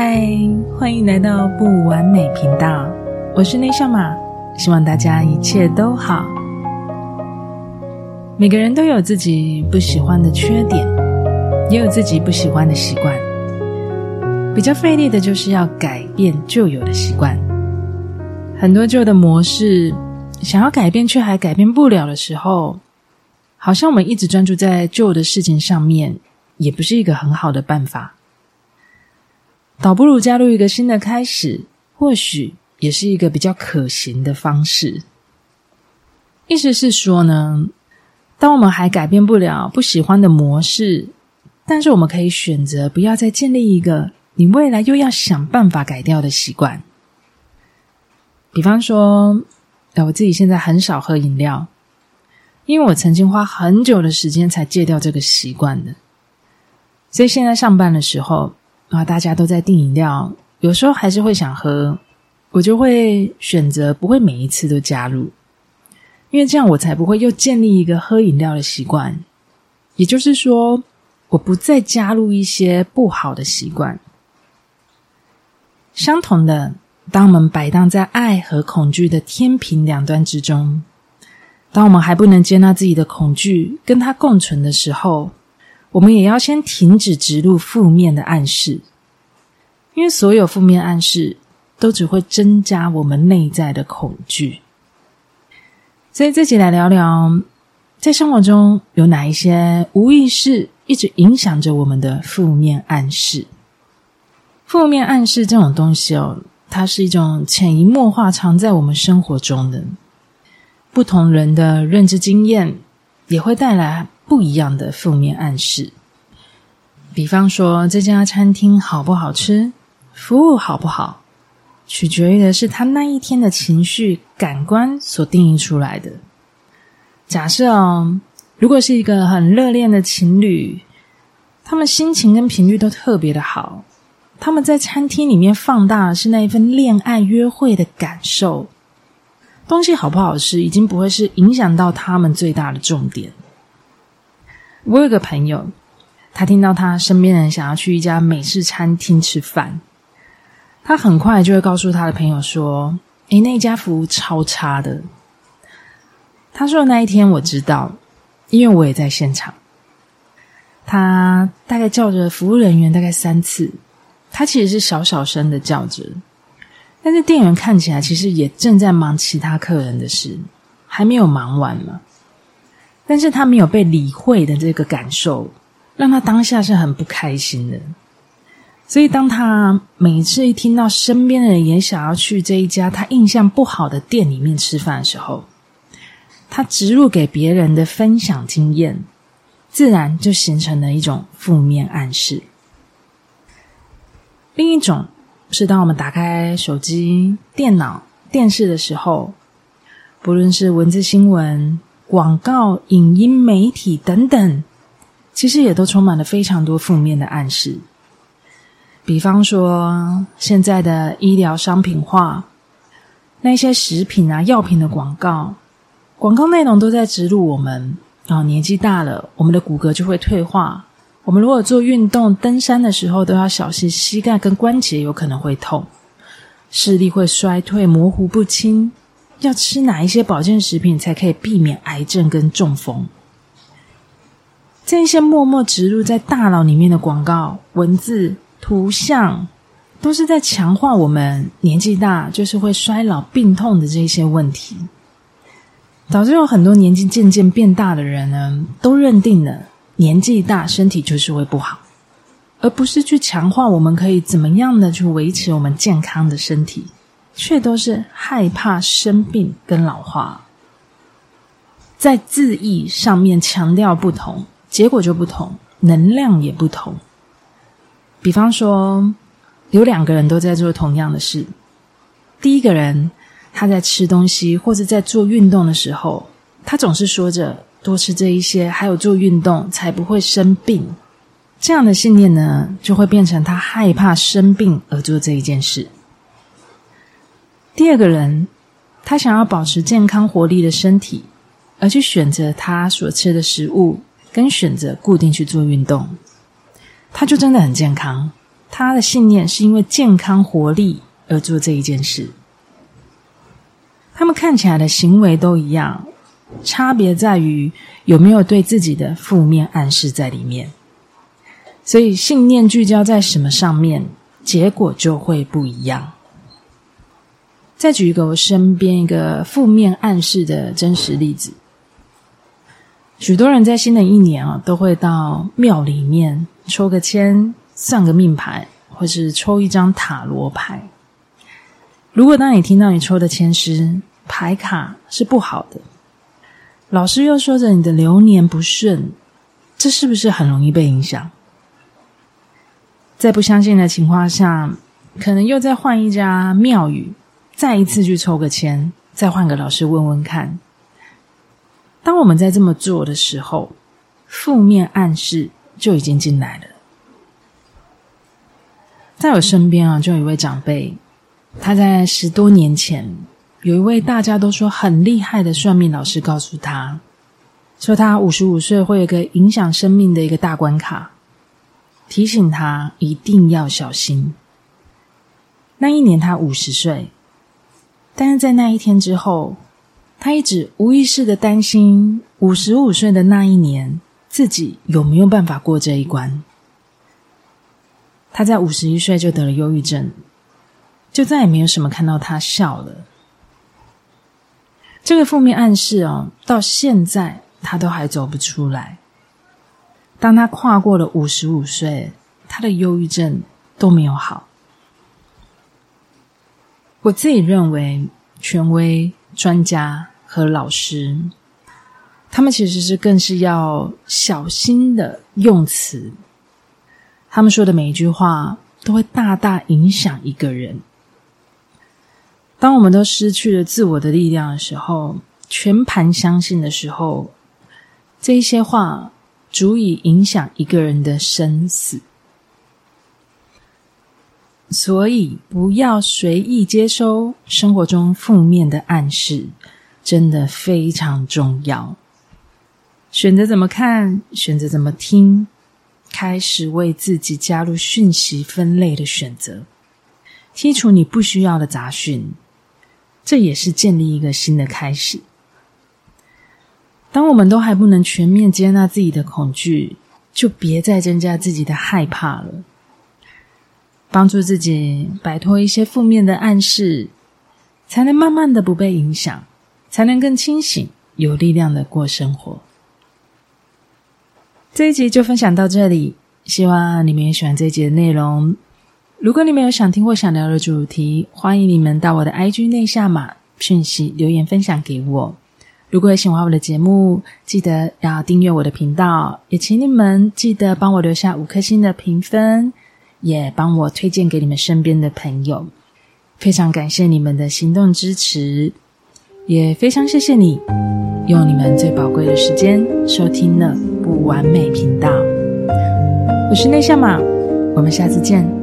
嗨，欢迎来到不完美频道，我是内向玛，希望大家一切都好。每个人都有自己不喜欢的缺点，也有自己不喜欢的习惯。比较费力的就是要改变旧有的习惯，很多旧的模式想要改变却还改变不了的时候，好像我们一直专注在旧的事情上面，也不是一个很好的办法。倒不如加入一个新的开始，或许也是一个比较可行的方式。意思是说呢，当我们还改变不了不喜欢的模式，但是我们可以选择不要再建立一个你未来又要想办法改掉的习惯。比方说，我自己现在很少喝饮料，因为我曾经花很久的时间才戒掉这个习惯的，所以现在上班的时候。啊，大家都在订饮料，有时候还是会想喝，我就会选择不会每一次都加入，因为这样我才不会又建立一个喝饮料的习惯。也就是说，我不再加入一些不好的习惯。相同的，当我们摆荡在爱和恐惧的天平两端之中，当我们还不能接纳自己的恐惧，跟它共存的时候。我们也要先停止植入负面的暗示，因为所有负面暗示都只会增加我们内在的恐惧。所以，这集来聊聊，在生活中有哪一些无意识一直影响着我们的负面暗示。负面暗示这种东西哦，它是一种潜移默化藏在我们生活中的。不同人的认知经验也会带来。不一样的负面暗示，比方说这家餐厅好不好吃，服务好不好，取决于的是他那一天的情绪、感官所定义出来的。假设哦，如果是一个很热恋的情侣，他们心情跟频率都特别的好，他们在餐厅里面放大的是那一份恋爱约会的感受，东西好不好吃已经不会是影响到他们最大的重点。我有个朋友，他听到他身边人想要去一家美式餐厅吃饭，他很快就会告诉他的朋友说：“诶，那家服务超差的。”他说：“那一天我知道，因为我也在现场。”他大概叫着服务人员大概三次，他其实是小小声的叫着，但是店员看起来其实也正在忙其他客人的事，还没有忙完嘛。但是他没有被理会的这个感受，让他当下是很不开心的。所以，当他每次一听到身边的人也想要去这一家他印象不好的店里面吃饭的时候，他植入给别人的分享经验，自然就形成了一种负面暗示。另一种是，当我们打开手机、电脑、电视的时候，不论是文字新闻。广告、影音、媒体等等，其实也都充满了非常多负面的暗示。比方说，现在的医疗商品化，那些食品啊、药品的广告，广告内容都在植入我们：啊、年纪大了，我们的骨骼就会退化；我们如果做运动、登山的时候，都要小心膝盖跟关节有可能会痛；视力会衰退、模糊不清。要吃哪一些保健食品才可以避免癌症跟中风？这些默默植入在大脑里面的广告、文字、图像，都是在强化我们年纪大就是会衰老、病痛的这些问题，导致有很多年纪渐渐变大的人呢，都认定了年纪大身体就是会不好，而不是去强化我们可以怎么样的去维持我们健康的身体。却都是害怕生病跟老化，在字义上面强调不同，结果就不同，能量也不同。比方说，有两个人都在做同样的事，第一个人他在吃东西或者在做运动的时候，他总是说着多吃这一些，还有做运动才不会生病。这样的信念呢，就会变成他害怕生病而做这一件事。第二个人，他想要保持健康活力的身体，而去选择他所吃的食物，跟选择固定去做运动，他就真的很健康，他的信念是因为健康活力而做这一件事。他们看起来的行为都一样，差别在于有没有对自己的负面暗示在里面。所以，信念聚焦在什么上面，结果就会不一样。再举一个我身边一个负面暗示的真实例子：许多人在新的一年啊，都会到庙里面抽个签、算个命牌，或是抽一张塔罗牌。如果当你听到你抽的签诗牌卡是不好的，老师又说着你的流年不顺，这是不是很容易被影响？在不相信的情况下，可能又再换一家庙宇，再一次去抽个签，再换个老师问问看。当我们在这么做的时候，负面暗示就已经进来了。在我身边啊，就有一位长辈。他在十多年前，有一位大家都说很厉害的算命老师告诉他，说他五十五岁会有个影响生命的一个大关卡，提醒他一定要小心。那一年他五十岁，但是在那一天之后，他一直无意识的担心五十五岁的那一年自己有没有办法过这一关。他在五十一岁就得了忧郁症。就再也没有什么看到他笑了。这个负面暗示哦，到现在他都还走不出来。当他跨过了五十五岁，他的忧郁症都没有好。我自己认为，权威、专家和老师，他们其实是更是要小心的用词。他们说的每一句话，都会大大影响一个人。当我们都失去了自我的力量的时候，全盘相信的时候，这一些话足以影响一个人的生死。所以，不要随意接收生活中负面的暗示，真的非常重要。选择怎么看，选择怎么听，开始为自己加入讯息分类的选择，剔除你不需要的杂讯。这也是建立一个新的开始。当我们都还不能全面接纳自己的恐惧，就别再增加自己的害怕了。帮助自己摆脱一些负面的暗示，才能慢慢的不被影响，才能更清醒、有力量的过生活。这一集就分享到这里，希望你们也喜欢这一集的内容。如果你们有想听或想聊的主题，欢迎你们到我的 IG 内夏玛讯息留言分享给我。如果喜欢我的节目，记得要订阅我的频道，也请你们记得帮我留下五颗星的评分，也帮我推荐给你们身边的朋友。非常感谢你们的行动支持，也非常谢谢你用你们最宝贵的时间收听了不完美频道。我是内向马，我们下次见。